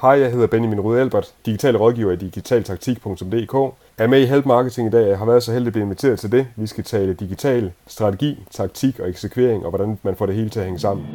Hej, jeg hedder Benjamin Rud Albert, digital rådgiver i digitaltaktik.dk. Er med i Help Marketing i dag. Jeg har været så heldig at blive inviteret til det. Vi skal tale digital strategi, taktik og eksekvering, og hvordan man får det hele til at hænge sammen.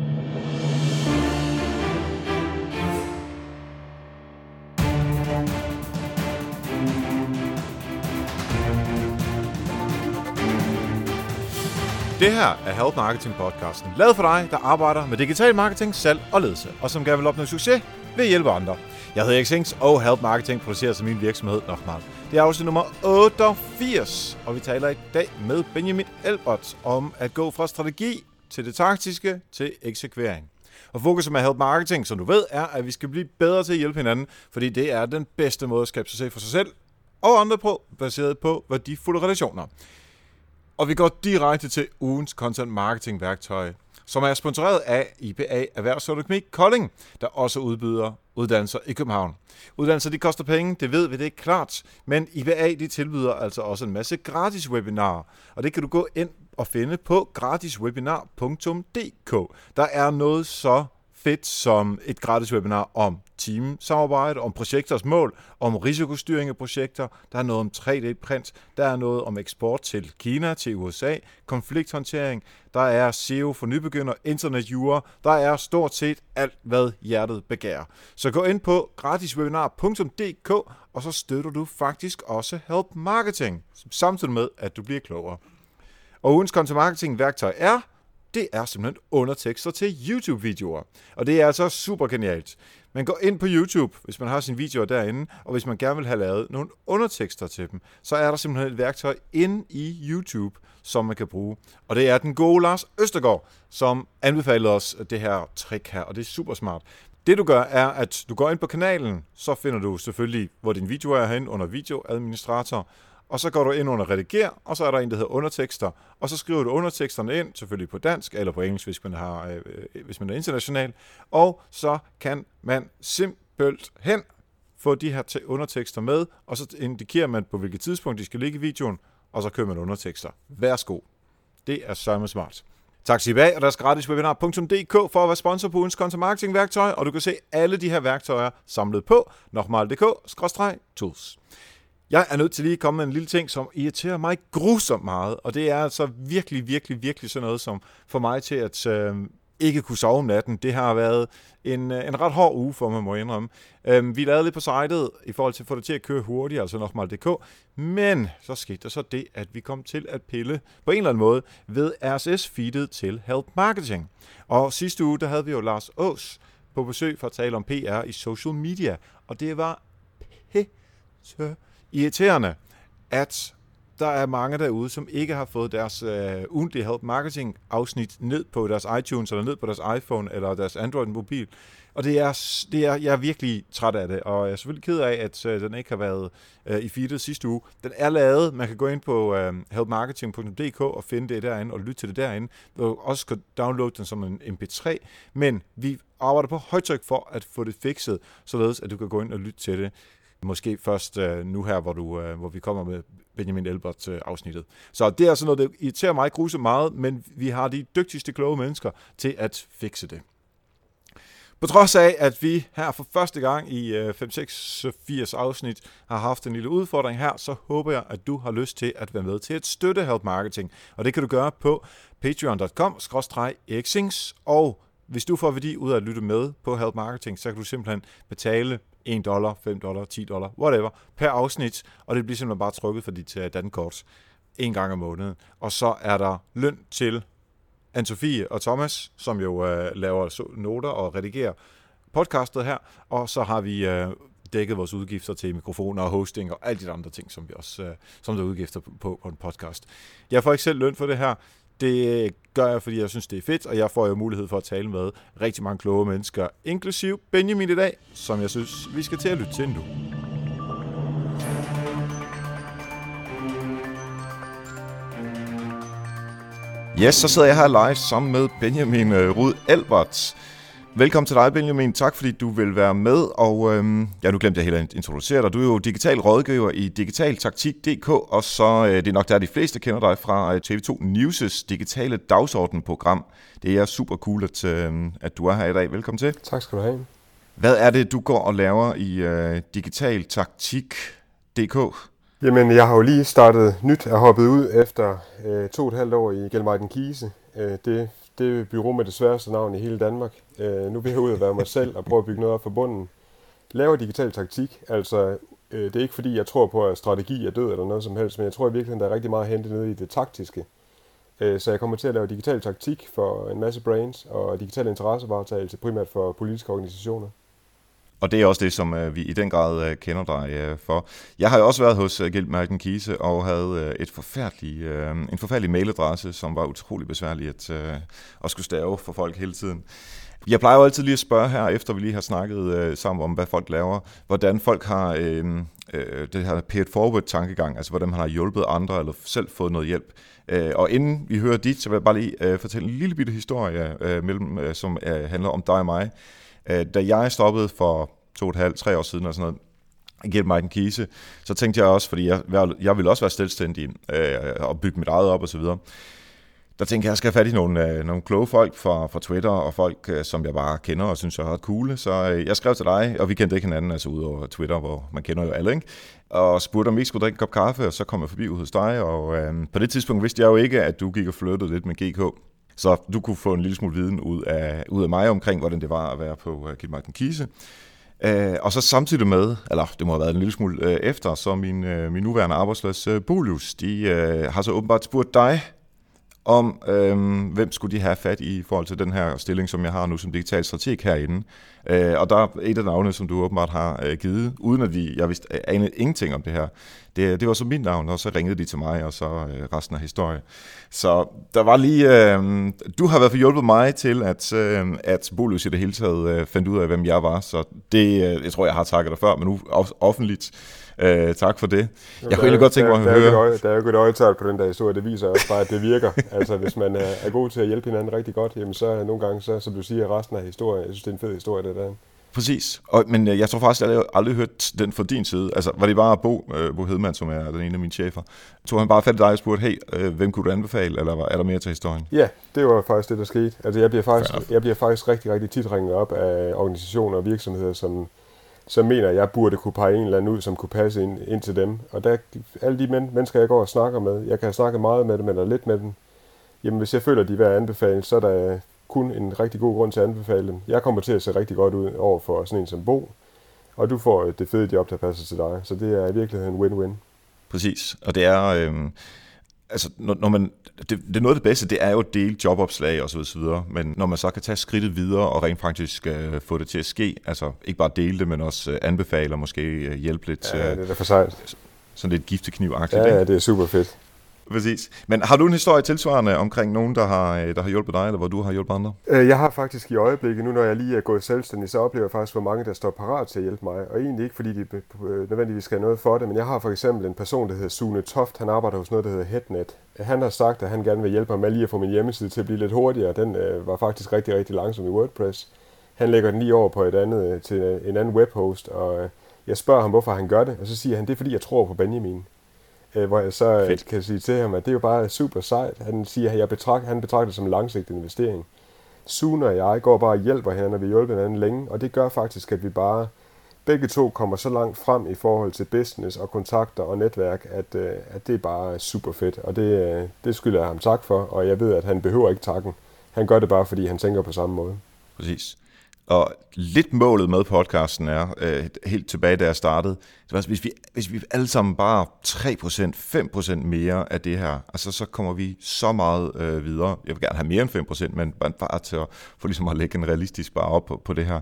Det her er Help Marketing podcasten, lavet for dig, der arbejder med digital marketing, salg og ledelse, og som gerne vil opnå succes ved at hjælpe andre. Jeg hedder Erik Sings, og Help Marketing producerer som min virksomhed Nochmal. Det er afsnit nummer 88, og vi taler i dag med Benjamin Elbert om at gå fra strategi til det taktiske til eksekvering. Og fokus med Help Marketing, som du ved, er, at vi skal blive bedre til at hjælpe hinanden, fordi det er den bedste måde at skabe succes for sig selv og andre på, baseret på værdifulde relationer. Og vi går direkte til ugens content marketing værktøj, som er sponsoreret af IPA Erhvervsøkonomi Kolding, der også udbyder uddannelser i København. Uddannelser de koster penge, det ved vi, det er klart, men IPA de tilbyder altså også en masse gratis webinarer, og det kan du gå ind og finde på gratiswebinar.dk. Der er noget så fedt som et gratis webinar om teamsamarbejde, om projekters mål, om risikostyring af projekter. Der er noget om 3D-print, der er noget om eksport til Kina, til USA, konflikthåndtering, der er SEO for nybegynder, internetjura, der er stort set alt, hvad hjertet begærer. Så gå ind på gratiswebinar.dk, og så støtter du faktisk også Help Marketing, samtidig med, at du bliver klogere. Og ugens content marketing værktøj er det er simpelthen undertekster til YouTube-videoer. Og det er altså super genialt. Man går ind på YouTube, hvis man har sine videoer derinde, og hvis man gerne vil have lavet nogle undertekster til dem, så er der simpelthen et værktøj inde i YouTube, som man kan bruge. Og det er den gode Lars Østergaard, som anbefaler os det her trick her, og det er super smart. Det du gør, er, at du går ind på kanalen, så finder du selvfølgelig, hvor din video er herinde under videoadministrator, og så går du ind under rediger, og så er der en, der hedder undertekster, og så skriver du underteksterne ind, selvfølgelig på dansk eller på engelsk, hvis man, har, øh, øh hvis man er international, og så kan man simpelthen få de her undertekster med, og så indikerer man på hvilket tidspunkt de skal ligge i videoen, og så kører man undertekster. Værsgo. Det er sørme smart. Tak til IBA, og der gratis webinar.dk for at være sponsor på ugens content marketing værktøj, og du kan se alle de her værktøjer samlet på nokmal.dk-tools. Jeg er nødt til lige at komme med en lille ting, som irriterer mig grusomt meget, og det er altså virkelig, virkelig, virkelig sådan noget, som får mig til at øh, ikke kunne sove om natten. Det har været en, øh, en ret hård uge for mig, må jeg indrømme. Øh, vi lavede lidt på sitet i forhold til at få det til at køre hurtigt, altså nokmal.dk, men så skete der så det, at vi kom til at pille på en eller anden måde ved RSS-feedet til Help Marketing. Og sidste uge, der havde vi jo Lars Ås på besøg for at tale om PR i social media, og det var pisse irriterende, at der er mange derude, som ikke har fået deres øh, ugentlige help marketing afsnit ned på deres iTunes, eller ned på deres iPhone, eller deres Android-mobil. Og det er, det er, jeg er virkelig træt af det, og jeg er selvfølgelig ked af, at øh, den ikke har været øh, i feedet sidste uge. Den er lavet, man kan gå ind på øh, helpmarketing.dk og finde det derinde, og lytte til det derinde. Du også kan downloade den som en mp3, men vi arbejder på højtryk for at få det fikset, således at du kan gå ind og lytte til det. Måske først øh, nu her, hvor, du, øh, hvor vi kommer med Benjamin Elbert-afsnittet. Øh, så det er sådan noget, der irriterer mig gruse meget, men vi har de dygtigste kloge mennesker til at fikse det. På trods af, at vi her for første gang i øh, 5680 afsnit har haft en lille udfordring her, så håber jeg, at du har lyst til at være med til at støtte Help Marketing. Og det kan du gøre på patreon.com og hvis du får værdi ud af at lytte med på Help Marketing, så kan du simpelthen betale 1 dollar, 5 dollar, 10 dollar, whatever, per afsnit, og det bliver simpelthen bare trykket for dit uh, dankort en gang om måneden. Og så er der løn til Anne-Sophie og Thomas, som jo øh, laver noter og redigerer podcastet her, og så har vi øh, dækket vores udgifter til mikrofoner og hosting og alle de andre ting, som vi også øh, som der er udgifter på, på, på en podcast. Jeg får ikke selv løn for det her, det gør jeg, fordi jeg synes, det er fedt, og jeg får jo mulighed for at tale med rigtig mange kloge mennesker, inklusiv Benjamin i dag, som jeg synes, vi skal til at lytte til nu. Yes, så sidder jeg her live sammen med Benjamin øh, Rud Albert. Velkommen til dig, Benjamin. Tak, fordi du vil være med. Og øhm, ja, nu glemte jeg helt at introducere dig. Du er jo digital rådgiver i digitaltaktik.dk, og så øh, det er nok der, de fleste kender dig fra øh, TV2 News' digitale dagsordenprogram. Det er super cool, at, øh, at du er her i dag. Velkommen til. Tak skal du have. Hvad er det, du går og laver i uh, Digital Taktik.dk? Jamen, jeg har jo lige startet nyt og hoppet ud efter øh, to og et halvt år i Gelmarten Kise. Øh, det, det bureau med det sværeste navn i hele Danmark. Øh, nu vil jeg ud og være mig selv og prøve at bygge noget op for bunden. Laver digital taktik, altså øh, det er ikke fordi, jeg tror på, at strategi er død eller noget som helst, men jeg tror i virkeligheden, der er rigtig meget hentet nede i det taktiske. Øh, så jeg kommer til at lave digital taktik for en masse brains og digital interessevaretagelse, primært for politiske organisationer. Og det er også det, som øh, vi i den grad øh, kender dig øh, for. Jeg har jo også været hos øh, Gild Martin Kise og havde øh, et forfærdelig, øh, en forfærdelig mailadresse, som var utrolig besværlig at, at skulle stave for folk hele tiden. Jeg plejer jo altid lige at spørge her, efter vi lige har snakket sammen om, hvad folk laver, hvordan folk har øh, det her paid forward tankegang, altså hvordan man har hjulpet andre eller selv fået noget hjælp. og inden vi hører dit, så vil jeg bare lige fortælle en lille bitte historie, mellem, som handler om dig og mig. Øh, da jeg stoppede for to og et halvt, tre år siden og sådan noget, Gert Martin Kise, så tænkte jeg også, fordi jeg, jeg ville også være selvstændig øh, og bygge mit eget op og så videre. Der tænkte jeg, at jeg skal have fat i nogle, øh, nogle kloge folk fra, fra Twitter, og folk, øh, som jeg bare kender og synes er ret cool. Så øh, jeg skrev til dig, og vi kendte ikke hinanden, altså udover Twitter, hvor man kender jo alle, ikke? Og spurgte, om vi skulle drikke en kop kaffe, og så kom jeg forbi hos dig, og øh, på det tidspunkt vidste jeg jo ikke, at du gik og flyttede lidt med GK. Så du kunne få en lille smule viden ud af, ud af mig omkring, hvordan det var at være på øh, uh, Gilmarken Kise. Uh, og så samtidig med, eller det må have været en lille smule uh, efter, så min, uh, min nuværende arbejdsløs uh, Bolius, de uh, har så åbenbart spurgt dig, om øhm, hvem skulle de have fat i i forhold til den her stilling, som jeg har nu som digital strateg herinde. Øh, og der er et af navnene, som du åbenbart har øh, givet, uden at vi, jeg vidste øh, anede ingenting om det her. Det, det var så mit navn, og så ringede de til mig, og så øh, resten af historien. Så der var lige, øh, du har i hvert fald hjulpet mig til, at, øh, at Bolus i det hele taget øh, fandt ud af, hvem jeg var. Så det, øh, jeg tror, jeg har takket dig før, men nu offentligt. Øh, tak for det. Jeg kunne egentlig godt tænke mig at høre... Der er jo et øjetal på den der historie, det viser også bare, at det virker. altså, hvis man er, er god til at hjælpe hinanden rigtig godt, jamen så nogle gange, så, som du siger, resten af historien, jeg synes, det er en fed historie, det der. Præcis. Og, men øh, jeg tror faktisk, at jeg aldrig hørt den fra din side. Altså, var det bare Bo, øh, Bo Hedman, som er den ene af mine chefer? Tog han bare fat i dig og spurgte, hey, øh, hvem kunne du anbefale, eller er der mere til historien? Ja, det var faktisk det, der skete. Altså, jeg bliver faktisk, jeg bliver faktisk rigtig, rigtig tit ringet op af organisationer og virksomheder, som, så mener jeg, at jeg burde kunne pege en eller anden ud, som kunne passe ind, ind til dem. Og der, alle de men, mennesker, jeg går og snakker med, jeg kan snakke meget med dem, eller lidt med dem, jamen hvis jeg føler, at de er værd anbefale, så er der kun en rigtig god grund til at anbefale dem. Jeg kommer til at se rigtig godt ud over for sådan en som Bo, og du får øh, det fede job, der passer til dig. Så det er i virkeligheden win-win. Præcis, og det er, øh, altså når, når man, det, det er noget af det bedste, det er jo at dele jobopslag og så videre, men når man så kan tage skridtet videre og rent faktisk øh, få det til at ske, altså ikke bare dele det, men også øh, anbefale og måske øh, hjælpe lidt. Ja, det er da for sejt. Sådan lidt giftekniv-agtigt. Ja, ja, det er super fedt. Præcis. Men har du en historie tilsvarende omkring nogen, der har, øh, der har hjulpet dig, eller hvor du har hjulpet andre? Øh, jeg har faktisk i øjeblikket, nu når jeg lige er gået selvstændig, så oplever jeg faktisk, hvor mange der står parat til at hjælpe mig. Og egentlig ikke, fordi de øh, nødvendigvis skal have noget for det, men jeg har for eksempel en person, der hedder Sune Toft. Han arbejder hos noget, der hedder Headnet. Han har sagt, at han gerne vil hjælpe mig med lige at få min hjemmeside til at blive lidt hurtigere. Den var faktisk rigtig, rigtig langsom i WordPress. Han lægger den lige over på et andet, til en anden webhost, og jeg spørger ham, hvorfor han gør det, og så siger han, det er fordi, jeg tror på Benjamin hvor jeg så øh, Fedt. kan sige til ham, at det er jo bare super sejt. Han siger, at jeg betragt, han betragter det som en langsigtet investering. Sune og jeg går bare og hjælper hinanden, og vi hjælper hinanden længe, og det gør faktisk, at vi bare begge to kommer så langt frem i forhold til business og kontakter og netværk, at, øh, at det er bare super fedt, og det, øh, det skylder jeg ham tak for, og jeg ved, at han behøver ikke takken. Han gør det bare, fordi han tænker på samme måde. Præcis. Og lidt målet med podcasten er, øh, helt tilbage da jeg startede, det var, hvis, vi, hvis vi alle sammen bare 3%, 5% mere af det her, altså så kommer vi så meget øh, videre. Jeg vil gerne have mere end 5%, men bare til at få ligesom at lægge en realistisk bare op på, på det her.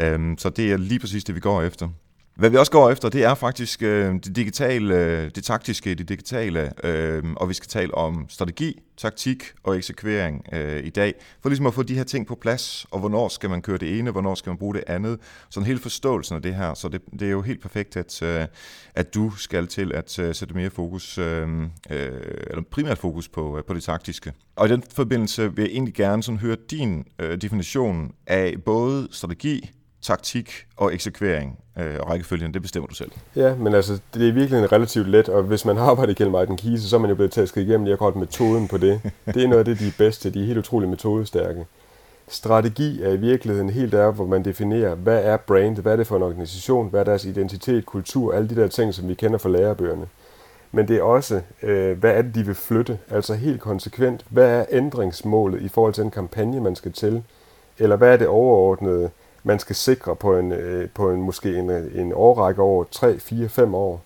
Øhm, så det er lige præcis det, vi går efter. Hvad vi også går efter, det er faktisk øh, det digitale, øh, det taktiske, det digitale, øh, og vi skal tale om strategi, taktik og eksekvering øh, i dag, for ligesom at få de her ting på plads, og hvornår skal man køre det ene, hvornår skal man bruge det andet, sådan hele forståelsen af det her, så det, det er jo helt perfekt, at, øh, at du skal til at øh, sætte mere fokus, øh, øh, eller primært fokus på, øh, på det taktiske. Og i den forbindelse vil jeg egentlig gerne sådan høre din øh, definition af både strategi, taktik og eksekvering øh, og rækkefølgen, det bestemmer du selv. Ja, men altså, det er virkelig relativt let, og hvis man har arbejdet igennem Martin Kise, så er man jo blevet tasket igennem lige akkurat metoden på det. Det er noget af det, de er bedste, de er helt utroligt metodestærke. Strategi er i virkeligheden helt der, hvor man definerer, hvad er brand, hvad er det for en organisation, hvad er deres identitet, kultur, alle de der ting, som vi kender fra lærebøgerne. Men det er også, øh, hvad er det, de vil flytte? Altså helt konsekvent, hvad er ændringsmålet i forhold til en kampagne, man skal til? Eller hvad er det overordnede, man skal sikre på en, øh, på en måske en, øh, en årrække over 3, 4, 5 år?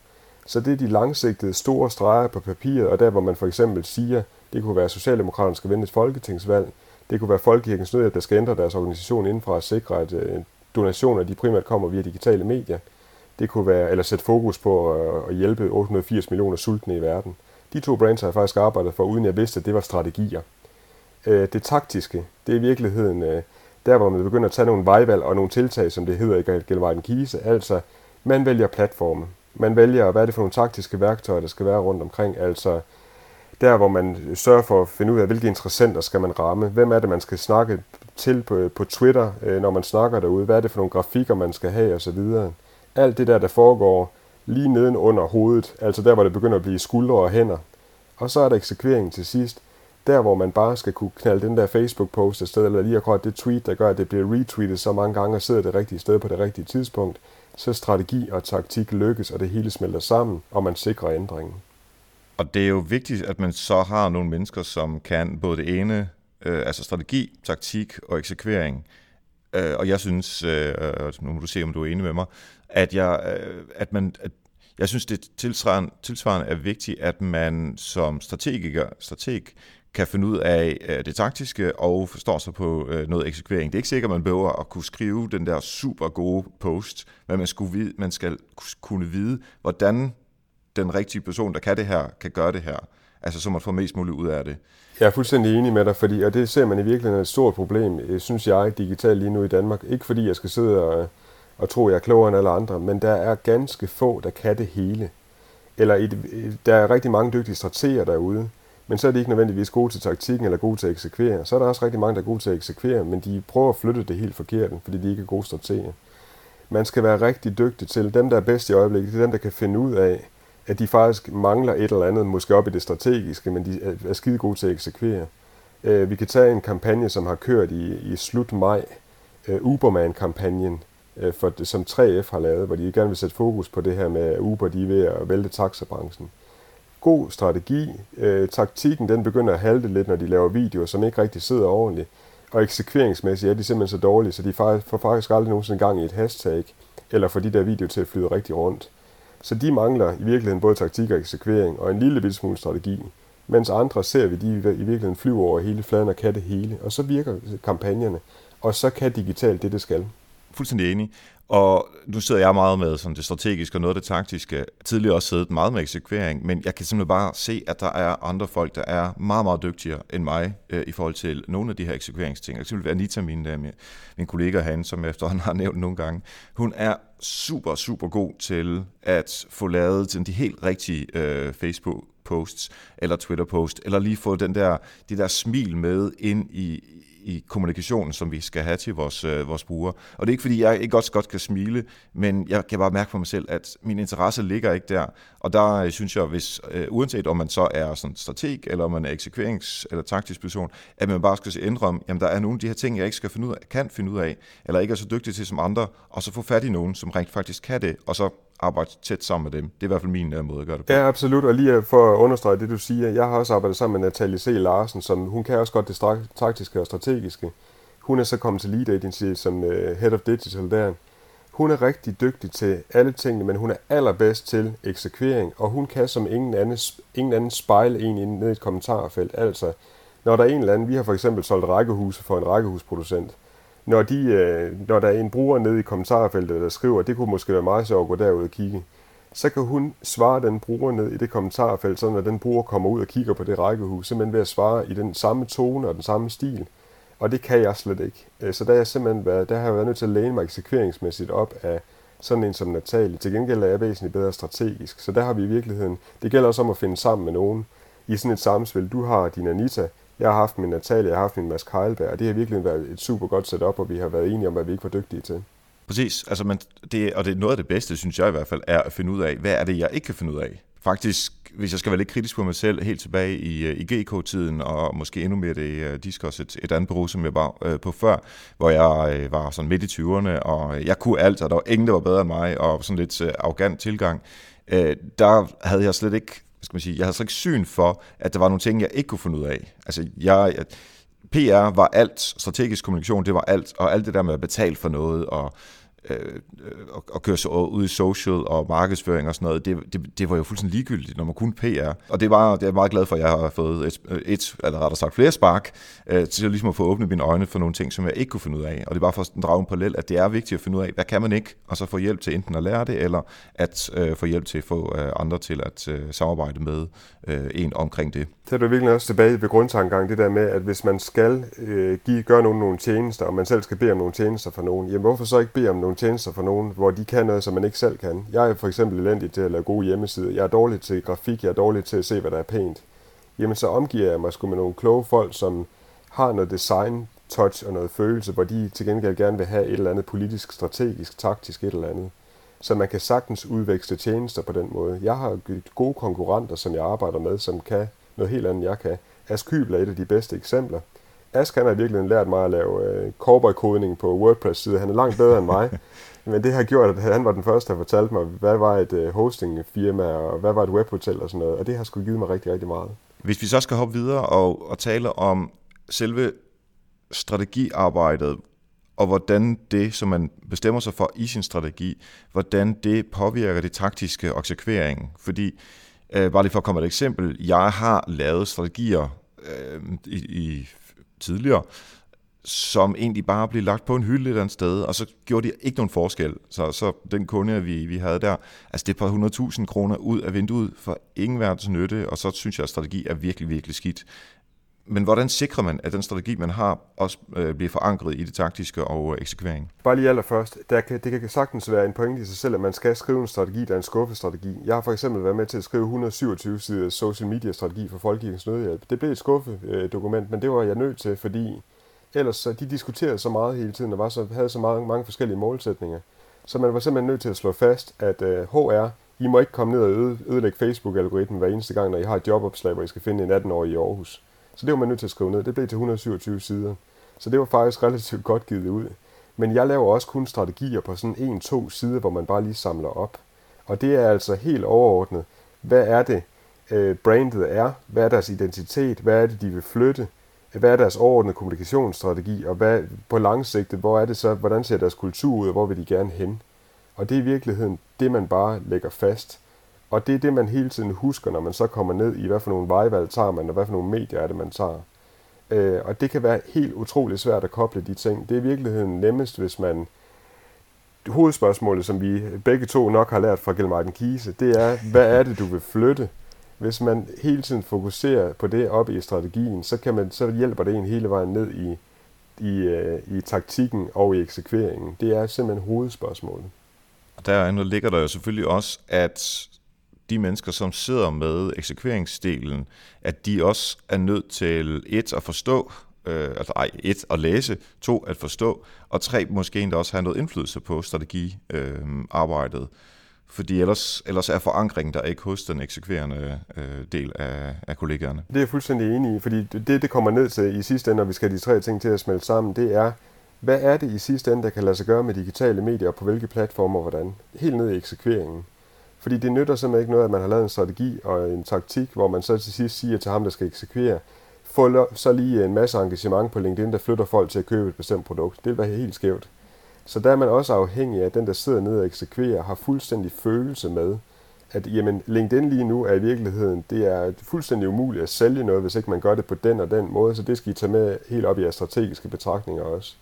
Så det er de langsigtede store streger på papiret, og der hvor man for eksempel siger, det kunne være Socialdemokraterne skal vinde et folketingsvalg, det kunne være Folkekirkens Nødhjælp, der skal ændre deres organisation indenfor at sikre, at øh, donationer de primært kommer via digitale medier. Det kunne være, eller sætte fokus på at hjælpe 880 millioner sultne i verden. De to brands har jeg faktisk arbejdet for, uden jeg vidste, at det var strategier. Det taktiske, det er i virkeligheden der, hvor man begynder at tage nogle vejvalg og nogle tiltag, som det hedder i Gelvejden Kise. Altså, man vælger platforme. Man vælger, hvad er det for nogle taktiske værktøjer, der skal være rundt omkring. Altså, der hvor man sørger for at finde ud af, hvilke interessenter skal man ramme. Hvem er det, man skal snakke til på, på Twitter, øh, når man snakker derude? Hvad er det for nogle grafikker, man skal have osv.? Alt det der, der foregår lige neden under hovedet, altså der, hvor det begynder at blive skuldre og hænder. Og så er der eksekveringen til sidst, der hvor man bare skal kunne knalde den der Facebook-post afsted, eller lige akkurat det tweet, der gør, at det bliver retweetet så mange gange og sidder det rigtige sted på det rigtige tidspunkt, så strategi og taktik lykkes, og det hele smelter sammen, og man sikrer ændringen. Og det er jo vigtigt, at man så har nogle mennesker, som kan både det ene, øh, altså strategi, taktik og eksekvering. Øh, og jeg synes, øh, nu må du se, om du er enig med mig, at, jeg, øh, at man, at jeg synes, det tilsvarende, tilsvarende er vigtigt, at man som strategiker, strateg kan finde ud af øh, det taktiske og forstår sig på øh, noget eksekvering. Det er ikke sikkert, at man behøver at kunne skrive den der super gode post, men man, skulle vide, man skal kunne vide, hvordan den rigtige person, der kan det her, kan gøre det her. Altså så man får mest muligt ud af det. Jeg er fuldstændig enig med dig, fordi, og det ser man i virkeligheden et stort problem, øh, synes jeg, digitalt lige nu i Danmark. Ikke fordi jeg skal sidde og, og tro, at jeg er klogere end alle andre, men der er ganske få, der kan det hele. Eller et, der er rigtig mange dygtige strateger derude, men så er de ikke nødvendigvis gode til taktikken eller gode til at eksekvere. Så er der også rigtig mange, der er gode til at eksekvere, men de prøver at flytte det helt forkert, fordi de ikke er gode strateger. Man skal være rigtig dygtig til. Dem, der er bedst i øjeblikket, det er dem, der kan finde ud af, at de faktisk mangler et eller andet, måske op i det strategiske, men de er skide gode til at eksekvere. Øh, vi kan tage en kampagne, som har kørt i, i slut maj, øh, Uberman-kampagnen, øh, for, som 3F har lavet, hvor de gerne vil sætte fokus på det her med, at Uber de er ved at vælte taxabranchen. God strategi. Øh, taktikken den begynder at halte lidt, når de laver videoer, som ikke rigtig sidder ordentligt. Og eksekveringsmæssigt er de simpelthen så dårlige, så de får faktisk aldrig nogensinde gang i et hashtag, eller får de der videoer til at flyde rigtig rundt. Så de mangler i virkeligheden både taktik og eksekvering og en lille smule strategi. Mens andre ser vi, de i virkeligheden flyver over hele fladen og kan det hele. Og så virker kampagnerne. Og så kan digitalt det, det skal. Fuldstændig enig. Og nu sidder jeg meget med sådan det strategiske og noget af det taktiske. Tidligere også siddet meget med eksekvering, men jeg kan simpelthen bare se, at der er andre folk, der er meget, meget dygtigere end mig øh, i forhold til nogle af de her eksekveringsting. Eksempelvis Anita, min, øh, der, min kollega han, som jeg efterhånden har nævnt nogle gange. Hun er super, super god til at få lavet de helt rigtige øh, Facebook posts eller Twitter post, eller lige få den der, de der smil med ind i, i kommunikationen, som vi skal have til vores, øh, vores brugere. Og det er ikke, fordi jeg ikke også godt kan smile, men jeg kan bare mærke for mig selv, at min interesse ligger ikke der. Og der øh, synes jeg, hvis øh, uanset om man så er sådan strateg, eller om man er eksekverings- eller taktisk person, at man bare skal se ændre jamen der er nogle af de her ting, jeg ikke skal finde ud af, kan finde ud af, eller ikke er så dygtig til som andre, og så få fat i nogen, som rent faktisk kan det, og så arbejde tæt sammen med dem. Det er i hvert fald min uh, måde at gøre det på. Ja, absolut. Og lige øh, for at understrege det, du siger, jeg har også arbejdet sammen med Natalie C. Larsen, som hun kan også godt det taktiske og strategiske. Hun er så kommet til Lead Agency som uh, Head of Digital der. Hun er rigtig dygtig til alle tingene, men hun er allerbedst til eksekvering, og hun kan som ingen anden, ingen anden spejle en ned i et kommentarfelt. Altså, når der er en eller anden, vi har for eksempel solgt rækkehuse for en rækkehusproducent, når, de, øh, når der er en bruger nede i kommentarfeltet, der skriver, det kunne måske være meget sjovt at gå derud og kigge, så kan hun svare den bruger ned i det kommentarfelt, sådan når den bruger kommer ud og kigger på det rækkehus, simpelthen ved at svare i den samme tone og den samme stil. Og det kan jeg slet ikke. Øh, så der, er jeg simpelthen været, der har jeg været nødt til at læne mig eksekveringsmæssigt op af sådan en som Natalie. Til gengæld er jeg væsentligt bedre strategisk. Så der har vi i virkeligheden, det gælder også om at finde sammen med nogen i sådan et samspil. Du har din Anita, jeg har haft min Natalia, jeg har haft min Mads Keilberg, og det har virkelig været et super godt setup, og vi har været enige om, hvad vi ikke var dygtige til. Præcis, altså man, det, og det er noget af det bedste, synes jeg i hvert fald, er at finde ud af, hvad er det, jeg ikke kan finde ud af. Faktisk, hvis jeg skal være lidt kritisk på mig selv, helt tilbage i, øh, i GK-tiden, og måske endnu mere det øh, uh, Discos, et, et andet bureau, som jeg var uh, på før, hvor jeg uh, var sådan midt i 20'erne, og jeg kunne alt, og der var ingen, der var bedre end mig, og sådan lidt uh, arrogant tilgang. Uh, der havde jeg slet ikke, skal man sige, jeg havde slet ikke syn for, at der var nogle ting, jeg ikke kunne finde ud af. Altså, jeg, jeg PR var alt, strategisk kommunikation, det var alt, og alt det der med at betale for noget, og øh, og, og køre så ud i social og markedsføring og sådan noget, det, det, det var jo fuldstændig ligegyldigt, når man kunne PR. Og det var, det er jeg meget glad for, at jeg har fået et, et eller rettere sagt flere spark, øh, til ligesom at få åbnet mine øjne for nogle ting, som jeg ikke kunne finde ud af. Og det er bare for at drage en parallel, at det er vigtigt at finde ud af, hvad kan man ikke, og så få hjælp til enten at lære det, eller at øh, få hjælp til at få øh, andre til at øh, samarbejde med øh, en omkring det. Så er du virkelig også tilbage ved grundtankegang, det der med, at hvis man skal øh, give, gøre nogen nogle tjenester, og man selv skal bede om nogle tjenester for nogen, jamen hvorfor så ikke bede om nogle tjenester for nogen, hvor de kan noget, som man ikke selv kan? Jeg er for eksempel elendig til at lave gode hjemmesider. Jeg er dårlig til grafik, jeg er dårlig til at se, hvad der er pænt. Jamen så omgiver jeg mig sgu med nogle kloge folk, som har noget design, touch og noget følelse, hvor de til gengæld gerne vil have et eller andet politisk, strategisk, taktisk et eller andet. Så man kan sagtens udveksle tjenester på den måde. Jeg har gode konkurrenter, som jeg arbejder med, som kan noget helt andet, jeg kan. Ask er et af de bedste eksempler. Ask han har virkelig lært mig at lave øh, cowboy-kodning på WordPress-side. Han er langt bedre end mig. Men det har gjort, at han var den første, der fortalte mig, hvad var et øh, hostingfirma, og hvad var et webhotel og sådan noget. Og det har sgu givet mig rigtig, rigtig meget. Hvis vi så skal hoppe videre og, og tale om selve strategiarbejdet, og hvordan det, som man bestemmer sig for i sin strategi, hvordan det påvirker det taktiske og eksekvering. Fordi Øh, bare lige for at komme et eksempel. Jeg har lavet strategier øh, i, i tidligere, som egentlig bare blev lagt på en hylde et eller andet sted, og så gjorde de ikke nogen forskel. Så, så den kunde, vi, vi havde der, altså det er på 100.000 kroner ud af vinduet for ingen verdens nytte, og så synes jeg, at strategi er virkelig, virkelig skidt. Men hvordan sikrer man, at den strategi, man har, også øh, bliver forankret i det taktiske og øh, eksekvering? Bare lige allerførst. Der kan, det kan sagtens være en pointe i sig selv, at man skal skrive en strategi, der er en skuffestrategi. Jeg har for eksempel været med til at skrive 127 sider social media strategi for Folkekirkens Nødhjælp. Det blev et skuffedokument, men det var jeg nødt til, fordi ellers så de diskuterede så meget hele tiden, og var så, havde så mange, mange forskellige målsætninger. Så man var simpelthen nødt til at slå fast, at uh, øh, HR, I må ikke komme ned og ødelægge Facebook-algoritmen hver eneste gang, når I har et jobopslag, hvor I skal finde en 18-årig i Aarhus. Så det var man nødt til at skrive ned. Det blev til 127 sider. Så det var faktisk relativt godt givet ud. Men jeg laver også kun strategier på sådan en-to sider, hvor man bare lige samler op. Og det er altså helt overordnet. Hvad er det, øh, brandet er? Hvad er deres identitet? Hvad er det, de vil flytte? Hvad er deres overordnede kommunikationsstrategi? Og hvad, på lang sigt, hvor er det så, hvordan ser deres kultur ud, og hvor vil de gerne hen? Og det er i virkeligheden det, man bare lægger fast. Og det er det, man hele tiden husker, når man så kommer ned i, hvad for nogle vejvalg tager man, og hvad for nogle medier er det, man tager. Øh, og det kan være helt utroligt svært at koble de ting. Det er i virkeligheden nemmest, hvis man... Hovedspørgsmålet, som vi begge to nok har lært fra Gilmartin Kise, det er, hvad er det, du vil flytte? Hvis man hele tiden fokuserer på det op i strategien, så, kan man, så hjælper det en hele vejen ned i, i, øh, i taktikken og i eksekveringen. Det er simpelthen hovedspørgsmålet. Og derinde ligger der jo selvfølgelig også, at de mennesker, som sidder med eksekveringsdelen, at de også er nødt til et at forstå, øh, altså ej, et at læse, to at forstå, og tre måske endda også have noget indflydelse på strategiarbejdet. Øh, fordi ellers, ellers er forankringen der ikke hos den eksekverende øh, del af, af kollegaerne. Det er jeg fuldstændig enig i, fordi det, det kommer ned til i sidste ende, når vi skal have de tre ting til at smelte sammen, det er, hvad er det i sidste ende, der kan lade sig gøre med digitale medier, og på hvilke platformer og hvordan? Helt ned i eksekveringen. Fordi det nytter simpelthen ikke noget, at man har lavet en strategi og en taktik, hvor man så til sidst siger til ham, der skal eksekvere, få så lige en masse engagement på LinkedIn, der flytter folk til at købe et bestemt produkt. Det vil være helt skævt. Så der er man også afhængig af, at den, der sidder nede og eksekverer, har fuldstændig følelse med, at jamen, LinkedIn lige nu er i virkeligheden, det er fuldstændig umuligt at sælge noget, hvis ikke man gør det på den og den måde, så det skal I tage med helt op i jeres strategiske betragtninger også.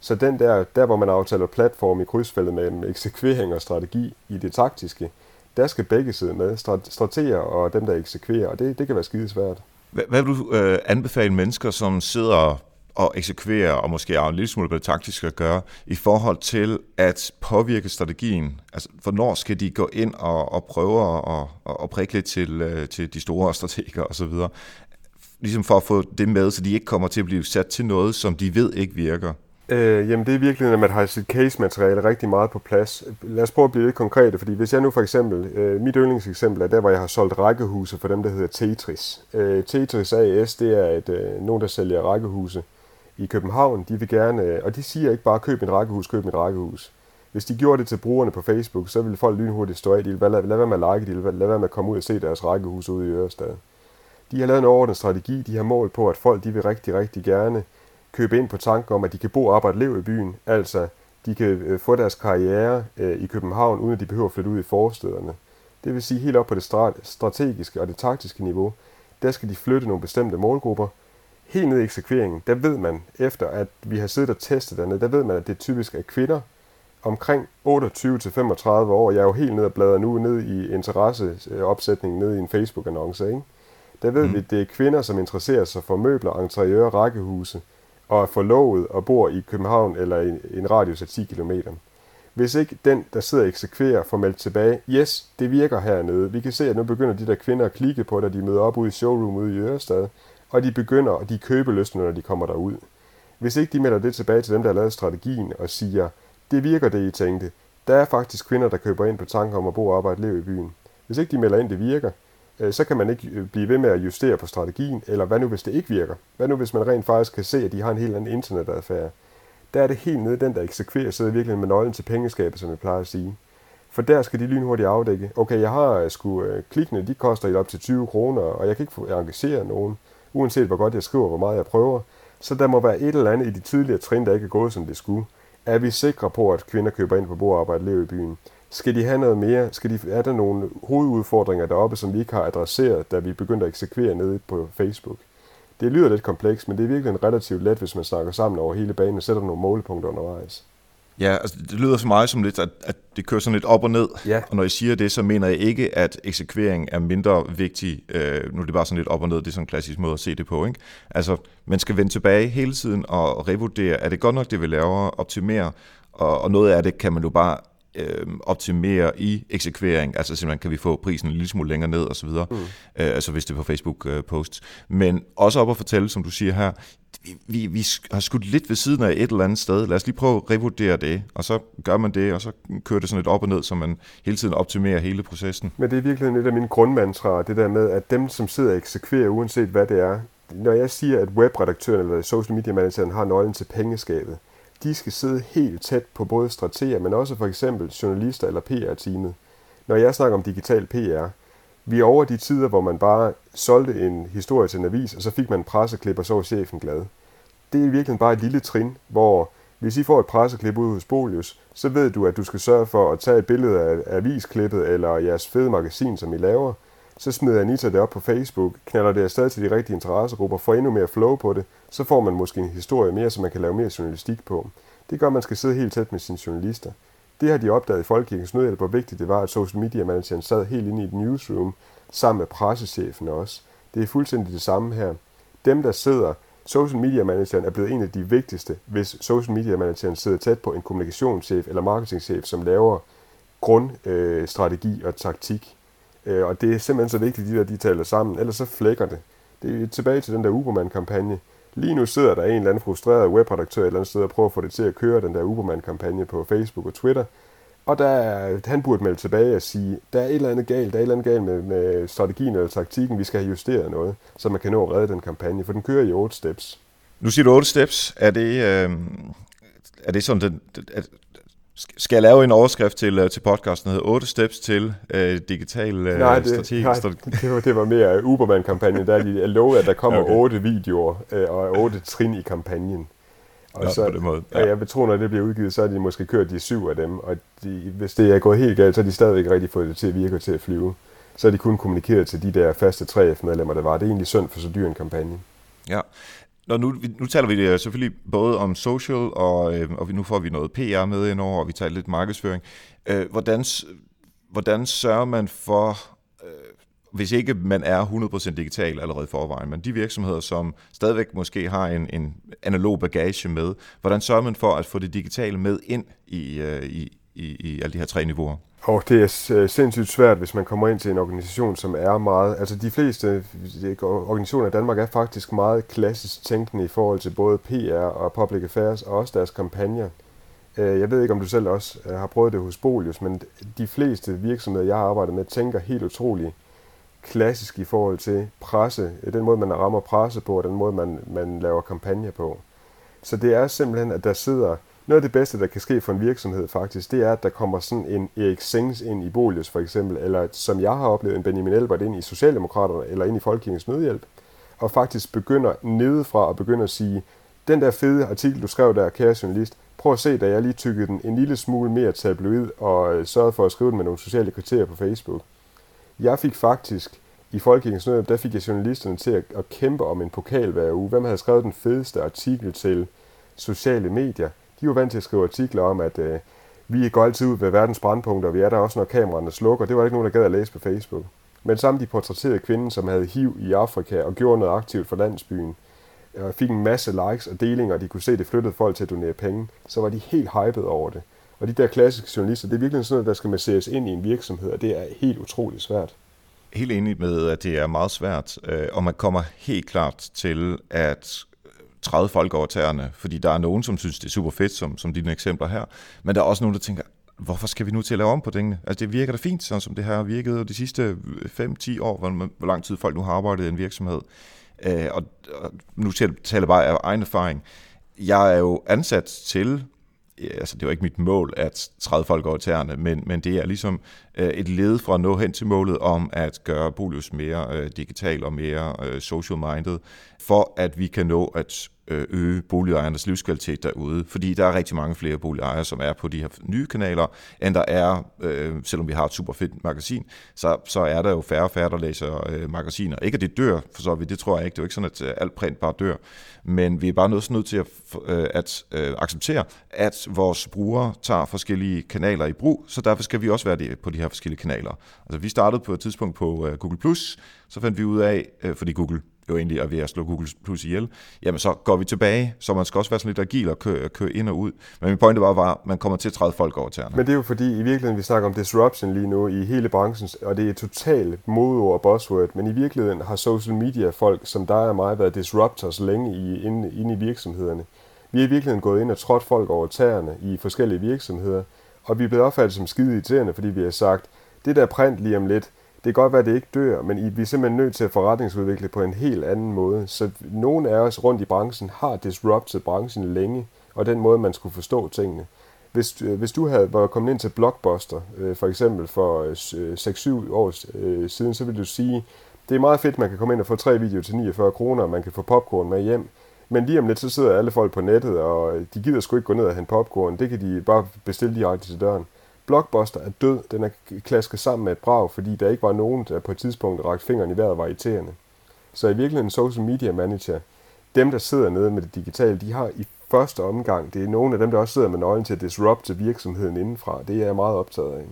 Så den der, der hvor man aftaler platform i krydsfeltet mellem eksekvering og strategi i det taktiske, der skal begge sidde med, strateger og dem, der eksekverer, og det, det kan være skide svært. Hvad, hvad vil du øh, anbefale mennesker, som sidder og eksekverer, og måske er en lille smule på det taktiske at gøre, i forhold til at påvirke strategien? Altså, hvornår skal de gå ind og, og prøve at og, og prikke lidt til, øh, til de store strateger osv., ligesom for at få det med, så de ikke kommer til at blive sat til noget, som de ved ikke virker? Øh, jamen det er virkelig, at man har sit case-materiale rigtig meget på plads. Lad os prøve at blive lidt konkrete, fordi hvis jeg nu for eksempel, øh, mit yndlingseksempel er der, hvor jeg har solgt rækkehuse for dem, der hedder Tetris. Øh, Tetris AS, det er et, øh, nogen, der sælger rækkehuse i København. De vil gerne, øh, og de siger ikke bare, køb mit rækkehus, køb mit rækkehus. Hvis de gjorde det til brugerne på Facebook, så ville folk lynhurtigt stå af. De ville lade, lade være med at like, de ville lade være med at komme ud og se deres rækkehus ude i Ørestad. De har lavet en overordnet strategi, de har mål på, at folk de vil rigtig, rigtig gerne købe ind på tanken om, at de kan bo, arbejde og leve i byen. Altså, de kan øh, få deres karriere øh, i København, uden at de behøver at flytte ud i forstederne. Det vil sige helt op på det strategiske og det taktiske niveau. Der skal de flytte nogle bestemte målgrupper. Helt ned i eksekveringen, der ved man, efter at vi har siddet og testet dernede, der ved man, at det typisk er kvinder omkring 28-35 år. Jeg er jo helt ned og bladrer nu ned i interesseopsætningen ned i en Facebook-annonce. Ikke? Der ved mm. vi, at det er kvinder, som interesserer sig for møbler, interiører, rækkehuse, og er forlovet og bor i København eller i en radius af 10 km. Hvis ikke den, der sidder og eksekverer, får meldt tilbage, yes, det virker hernede. Vi kan se, at nu begynder de der kvinder at klikke på det, de møder op ude i showroom ude i Ørestad, og de begynder, og de køber lysten, når de kommer derud. Hvis ikke de melder det tilbage til dem, der har lavet strategien, og siger, det virker det, I tænkte, der er faktisk kvinder, der køber ind på tanken om at bo og arbejde og leve i byen. Hvis ikke de melder ind, det virker, Øh, så kan man ikke øh, blive ved med at justere på strategien, eller hvad nu hvis det ikke virker? Hvad nu hvis man rent faktisk kan se, at de har en helt anden internetadfærd? Der er det helt nede, den der eksekverer, sidder virkelig med nøglen til pengeskabet, som jeg plejer at sige. For der skal de lynhurtigt afdække, okay, jeg har øh, sgu klikkene, de koster op til 20 kroner, og jeg kan ikke få engageret nogen, uanset hvor godt jeg skriver, hvor meget jeg prøver. Så der må være et eller andet i de tidligere trin, der ikke er gået, som det skulle. Er vi sikre på, at kvinder køber ind på bordarbejde og lever i byen? Skal de have noget mere? Skal de, er der nogle hovedudfordringer deroppe, som vi ikke har adresseret, da vi begyndte at eksekvere nede på Facebook? Det lyder lidt komplekst, men det er virkelig relativt let, hvis man snakker sammen over hele banen og sætter nogle målepunkter undervejs. Ja, altså det lyder for mig som lidt, at, at det kører sådan lidt op og ned. Ja. Og når jeg siger det, så mener jeg ikke, at eksekvering er mindre vigtig. Øh, nu er det bare sådan lidt op og ned, det er sådan en klassisk måde at se det på. Ikke? Altså, man skal vende tilbage hele tiden og revurdere, er det godt nok, det vi laver, optimere, og, og noget af det kan man jo bare øh, optimere i eksekvering, altså simpelthen kan vi få prisen en lille smule længere ned osv., mm. øh, altså hvis det er på Facebook-posts. Øh, Men også op at fortælle, som du siger her, vi, vi, vi har skudt lidt ved siden af et eller andet sted. Lad os lige prøve at revurdere det, og så gør man det, og så kører det sådan lidt op og ned, så man hele tiden optimerer hele processen. Men det er virkelig et af mine grundmantraer, det der med, at dem, som sidder og eksekverer, uanset hvad det er, når jeg siger, at webredaktøren eller social media manageren har nøglen til pengeskabet, de skal sidde helt tæt på både strateger, men også for eksempel journalister eller PR-teamet. Når jeg snakker om digital PR, vi er over de tider, hvor man bare solgte en historie til en avis, og så fik man en presseklip, og så var chefen glad. Det er virkelig bare et lille trin, hvor hvis I får et presseklip ud hos Bolius, så ved du, at du skal sørge for at tage et billede af avisklippet eller jeres fede magasin, som I laver, så smider Anita det op på Facebook, knaller det afsted til de rigtige interessegrupper, får endnu mere flow på det, så får man måske en historie mere, så man kan lave mere journalistik på. Det gør, at man skal sidde helt tæt med sine journalister. Det har de opdaget i Folkekirkens Nødhjælp, hvor vigtigt det var, at social media manageren sad helt inde i et newsroom sammen med pressechefen også. Det er fuldstændig det samme her. Dem, der sidder, social media manageren er blevet en af de vigtigste, hvis social media manageren sidder tæt på en kommunikationschef eller marketingchef, som laver grundstrategi øh, og taktik. Øh, og det er simpelthen så vigtigt, at de der de taler sammen, ellers så flækker det. Det er tilbage til den der Uberman-kampagne. Lige nu sidder der en eller anden frustreret webredaktør et eller andet sted og prøver at få det til at køre, den der Uberman-kampagne på Facebook og Twitter. Og der, han burde melde tilbage og sige, der er et eller andet galt, der er et eller andet galt med, med strategien eller taktikken, vi skal have justeret noget, så man kan nå at redde den kampagne, for den kører i 8 steps. Nu siger du 8 steps. Er det, øh, er det sådan, den, at skal jeg lave en overskrift til, uh, til podcasten, der hedder 8 steps til uh, digital uh, nej, det, strategi? Nej, det var, det var mere Uberman-kampagnen, der de lovede, at der kommer okay. 8 videoer uh, og 8 trin i kampagnen. Og ja, så, på den måde. Ja. Og jeg vil tro, når det bliver udgivet, så har de måske kørt de syv af dem, og de, hvis det er gået helt galt, så har de stadigvæk rigtig fået det til at virke og til at flyve. Så har de kun kommunikeret til de der faste 3F-medlemmer, der var. Det er egentlig synd for så dyr en kampagne. Ja, Nå, nu, nu taler vi øh, selvfølgelig både om social, og, øh, og nu får vi noget PR med ind over, og vi taler lidt markedsføring. Øh, hvordan, hvordan sørger man for, øh, hvis ikke man er 100% digital allerede i forvejen, men de virksomheder, som stadigvæk måske har en, en analog bagage med, hvordan sørger man for at få det digitale med ind i, øh, i, i, i alle de her tre niveauer? Og det er øh, sindssygt svært, hvis man kommer ind til en organisation, som er meget... Altså de fleste øh, organisationer i Danmark er faktisk meget klassisk tænkende i forhold til både PR og public affairs, og også deres kampagner. Øh, jeg ved ikke, om du selv også har prøvet det hos Bolius, men de fleste virksomheder, jeg har arbejdet med, tænker helt utroligt klassisk i forhold til presse, den måde, man rammer presse på, og den måde, man, man laver kampagner på. Så det er simpelthen, at der sidder noget af det bedste, der kan ske for en virksomhed faktisk, det er, at der kommer sådan en Erik Sings ind i Bolius for eksempel, eller som jeg har oplevet, en Benjamin Elbert ind i Socialdemokraterne, eller ind i Folkekirkens Nødhjælp, og faktisk begynder nedefra at begynde at sige, den der fede artikel, du skrev der, kære journalist, prøv at se, da jeg lige tykkede den en lille smule mere tabloid, og øh, sørgede for at skrive den med nogle sociale kriterier på Facebook. Jeg fik faktisk i Folkekirkens Nødhjælp, der fik jeg journalisterne til at, at kæmpe om en pokal hver uge. Hvem havde skrevet den fedeste artikel til sociale medier? De var vant til at skrive artikler om, at øh, vi går altid ud ved verdens brandpunkter, og vi er der også, når kameraerne slukker. Det var ikke nogen, der gad at læse på Facebook. Men sammen de portrætterede kvinden, som havde HIV i Afrika og gjorde noget aktivt for landsbyen, øh, og fik en masse likes og delinger, og de kunne se, at det flyttede folk til at donere penge, så var de helt hyped over det. Og de der klassiske journalister, det er virkelig sådan noget, der skal masseres ind i en virksomhed, og det er helt utroligt svært. Helt enig med, at det er meget svært, øh, og man kommer helt klart til at træde folk over tæerne, fordi der er nogen, som synes, det er super fedt, som, som dine eksempler her, men der er også nogen, der tænker, hvorfor skal vi nu til at lave om på tingene? Altså det virker da fint, sådan som det her har virket de sidste øh, 5-10 år, hvor, hvor lang tid folk nu har arbejdet i en virksomhed. Øh, og, og nu taler jeg bare af egen erfaring. Jeg er jo ansat til altså det var ikke mit mål at træde folk over tæerne, men, men det er ligesom øh, et led fra at nå hen til målet om at gøre Bolius mere øh, digital og mere øh, social minded, for at vi kan nå at Øh, øge boligejernes livskvalitet derude, fordi der er rigtig mange flere boligejere, som er på de her nye kanaler, end der er, øh, selvom vi har et super fedt magasin, så, så er der jo færre og færre, der læser øh, magasiner. Ikke at det dør, for så vidt, det tror jeg ikke. Det er jo ikke sådan, at øh, alt print bare dør. Men vi er bare nødt, nødt til at, øh, at øh, acceptere, at vores brugere tager forskellige kanaler i brug, så derfor skal vi også være på de her forskellige kanaler. Altså vi startede på et tidspunkt på øh, Google+, så fandt vi ud af, øh, fordi Google jo egentlig er ved at slå Google Plus ihjel, jamen så går vi tilbage, så man skal også være sådan lidt agil og køre, køre ind og ud. Men min pointe var, var, at man kommer til at træde folk over tæerne. Men det er jo fordi, i virkeligheden, vi snakker om disruption lige nu i hele branchen, og det er totalt modord og buzzword, men i virkeligheden har social media folk, som dig og mig, været disruptors længe i, inde, inde i virksomhederne. Vi er i virkeligheden gået ind og trådt folk over tæerne i forskellige virksomheder, og vi er blevet opfattet som skide irriterende, fordi vi har sagt, det der print lige om lidt, det kan godt være, at det ikke dør, men vi er simpelthen nødt til at forretningsudvikle på en helt anden måde. Så nogle af os rundt i branchen har disrupted branchen længe, og den måde, man skulle forstå tingene. Hvis, øh, hvis du havde var kommet ind til Blockbuster, øh, for eksempel for øh, 6-7 øh, øh, siden, så ville du sige, det er meget fedt, man kan komme ind og få tre videoer til 49 kroner, og man kan få popcorn med hjem. Men lige om lidt, så sidder alle folk på nettet, og de gider sgu ikke gå ned og hente popcorn. Det kan de bare bestille direkte til døren. Blockbuster er død. Den er klasket sammen med et brag, fordi der ikke var nogen, der på et tidspunkt rakte fingeren i vejret var irriterende. Så i virkeligheden social media manager, dem der sidder nede med det digitale, de har i første omgang, det er nogle af dem, der også sidder med nøglen til at disrupte virksomheden indenfra. Det er jeg meget optaget af.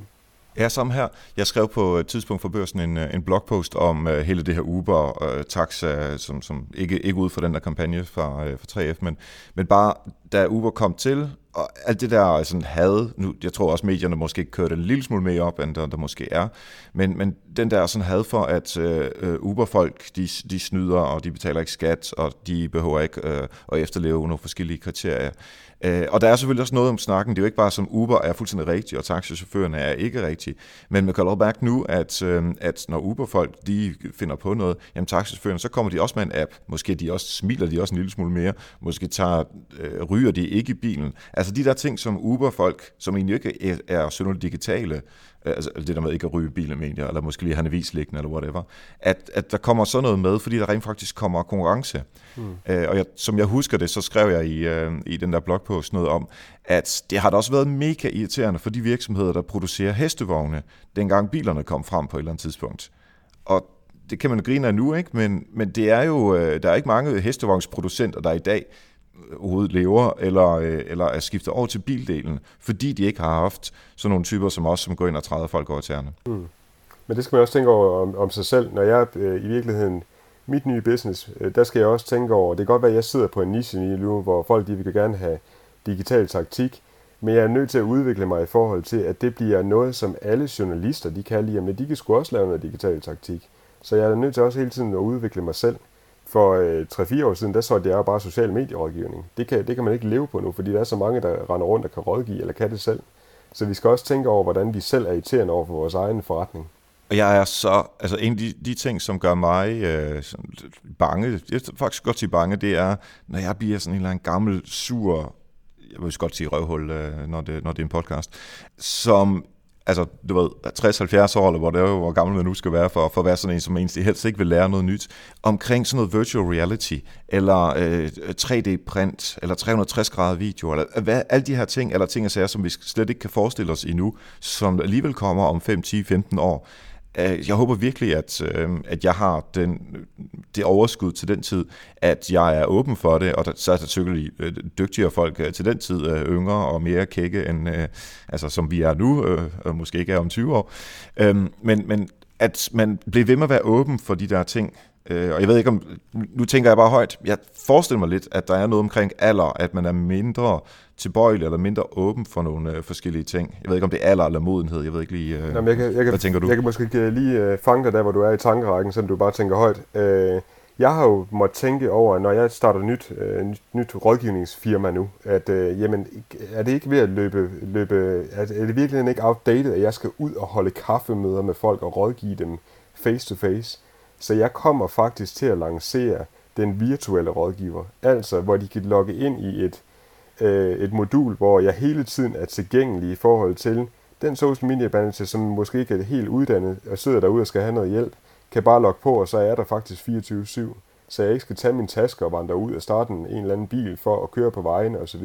Ja, samme her. Jeg skrev på et tidspunkt for børsen en, øh, en blogpost om uh, hele det her Uber og uh, taxa, som, som ikke, ikke ud for den der kampagne fra, uh, fra 3F, men, men bare da Uber kom til, og alt det der sådan had, nu, jeg tror også medierne måske kørte en lille smule mere op, end der, der måske er, men, men den der sådan had for, at øh, øh, Uber-folk, de, de snyder, og de betaler ikke skat, og de behøver ikke øh, at efterleve nogle forskellige kriterier, Øh, og der er selvfølgelig også noget om snakken. Det er jo ikke bare som Uber er fuldstændig rigtig, og taxichaufførerne er ikke rigtige. Men man kan mærke nu, at, øh, at når Uber-folk de finder på noget, jamen taxichaufførerne, så kommer de også med en app. Måske de også smiler de også en lille smule mere. Måske tager, øh, ryger de ikke i bilen. Altså de der ting, som Uber-folk, som egentlig ikke er, er synderligt digitale, altså det der med ikke at ryge bilen, mener eller måske lige have en avis liggende, eller whatever, at, at der kommer sådan noget med, fordi der rent faktisk kommer konkurrence. Mm. Øh, og jeg, som jeg husker det, så skrev jeg i, øh, i den der blogpost noget om, at det har da også været mega irriterende for de virksomheder, der producerer hestevogne, dengang bilerne kom frem på et eller andet tidspunkt. Og det kan man grine af nu, ikke? Men, men det er jo, øh, der er ikke mange hestevognsproducenter, der i dag overhovedet lever, eller, øh, eller er skiftet over til bildelen, fordi de ikke har haft sådan nogle typer som os, som går ind og træder folk over tæerne. Mm. Men det skal man også tænke over om, om sig selv. Når jeg øh, i virkeligheden, mit nye business, øh, der skal jeg også tænke over, det kan godt være, at jeg sidder på en niche lige nu, hvor folk de vil gerne have digital taktik, Men jeg er nødt til at udvikle mig i forhold til, at det bliver noget, som alle journalister, de kan lide, men de kan sgu også lave noget digital taktik. Så jeg er nødt til også hele tiden at udvikle mig selv. For øh, 3-4 år siden, der så det er bare social medierådgivning. Det kan, det kan man ikke leve på nu, fordi der er så mange, der render rundt og kan rådgive, eller kan det selv. Så vi skal også tænke over, hvordan vi selv er irriterende over for vores egen forretning. Og jeg er så, altså en af de, de ting, som gør mig øh, bange, jeg er faktisk godt sige bange, det er, når jeg bliver sådan en eller anden gammel, sur, jeg vil godt sige røvhul, øh, når, det, når det er en podcast, som altså, du ved, 60-70 år, eller hvor, det er, hvor gammel man nu skal være, for, for at være sådan en, som egentlig helst ikke vil lære noget nyt, omkring sådan noget virtual reality, eller øh, 3D-print, eller 360 grader video, eller øh, hvad, alle de her ting, eller ting og sager, som vi slet ikke kan forestille os endnu, som alligevel kommer om 5, 10, 15 år. Øh, jeg håber virkelig, at, øh, at jeg har den, det overskud til den tid, at jeg er åben for det, og der, så er der selvfølgelig øh, dygtigere folk øh, til den tid, øh, yngre og mere kække, end, altså, som vi er nu, og måske ikke er om 20 år. Øh, men, men at man bliver ved med at være åben for de der ting, og jeg ved ikke om, nu tænker jeg bare højt, jeg forestiller mig lidt, at der er noget omkring alder, at man er mindre tilbøjelig eller mindre åben for nogle øh, forskellige ting. Jeg ved ikke, om det er alder eller modenhed. Jeg ved ikke lige, øh, Jamen, jeg kan, jeg kan, hvad tænker du? Jeg kan måske lige øh, fange dig der, hvor du er i tankerækken, så du bare tænker højt. Øh, jeg har jo måttet tænke over, når jeg starter nyt, øh, nyt, nyt rådgivningsfirma nu, at øh, jamen, er det ikke ved at løbe, løbe er, er det virkelig ikke outdated, at jeg skal ud og holde kaffemøder med folk og rådgive dem face to face? Så jeg kommer faktisk til at lancere den virtuelle rådgiver, altså hvor de kan logge ind i et øh, et modul, hvor jeg hele tiden er tilgængelig i forhold til den social media manager, som måske ikke er helt uddannet og sidder derude og skal have noget hjælp, kan bare logge på, og så er der faktisk 24-7. Så jeg ikke skal tage min taske og vandre ud og starte en, en eller anden bil for at køre på vejene osv.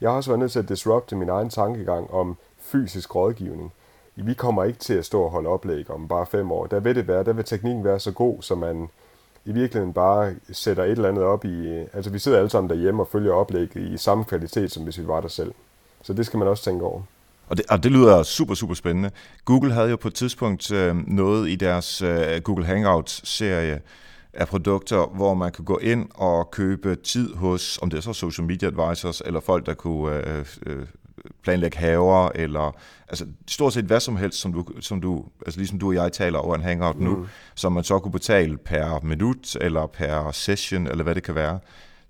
Jeg har også været nødt til at disrupte min egen tankegang om fysisk rådgivning. Vi kommer ikke til at stå og holde oplæg om bare fem år. Der vil det være, der vil teknikken være så god, så man i virkeligheden bare sætter et eller andet op i... Altså vi sidder alle sammen derhjemme og følger oplæg i samme kvalitet, som hvis vi var der selv. Så det skal man også tænke over. Og det, og det lyder super, super spændende. Google havde jo på et tidspunkt øh, noget i deres øh, Google Hangouts-serie af produkter, hvor man kan gå ind og købe tid hos, om det er så social media advisors, eller folk, der kunne øh, øh, planlægge haver, eller altså stort set hvad som helst, som du, som du altså ligesom du og jeg taler over en hangout nu, mm. som man så kunne betale per minut, eller per session, eller hvad det kan være.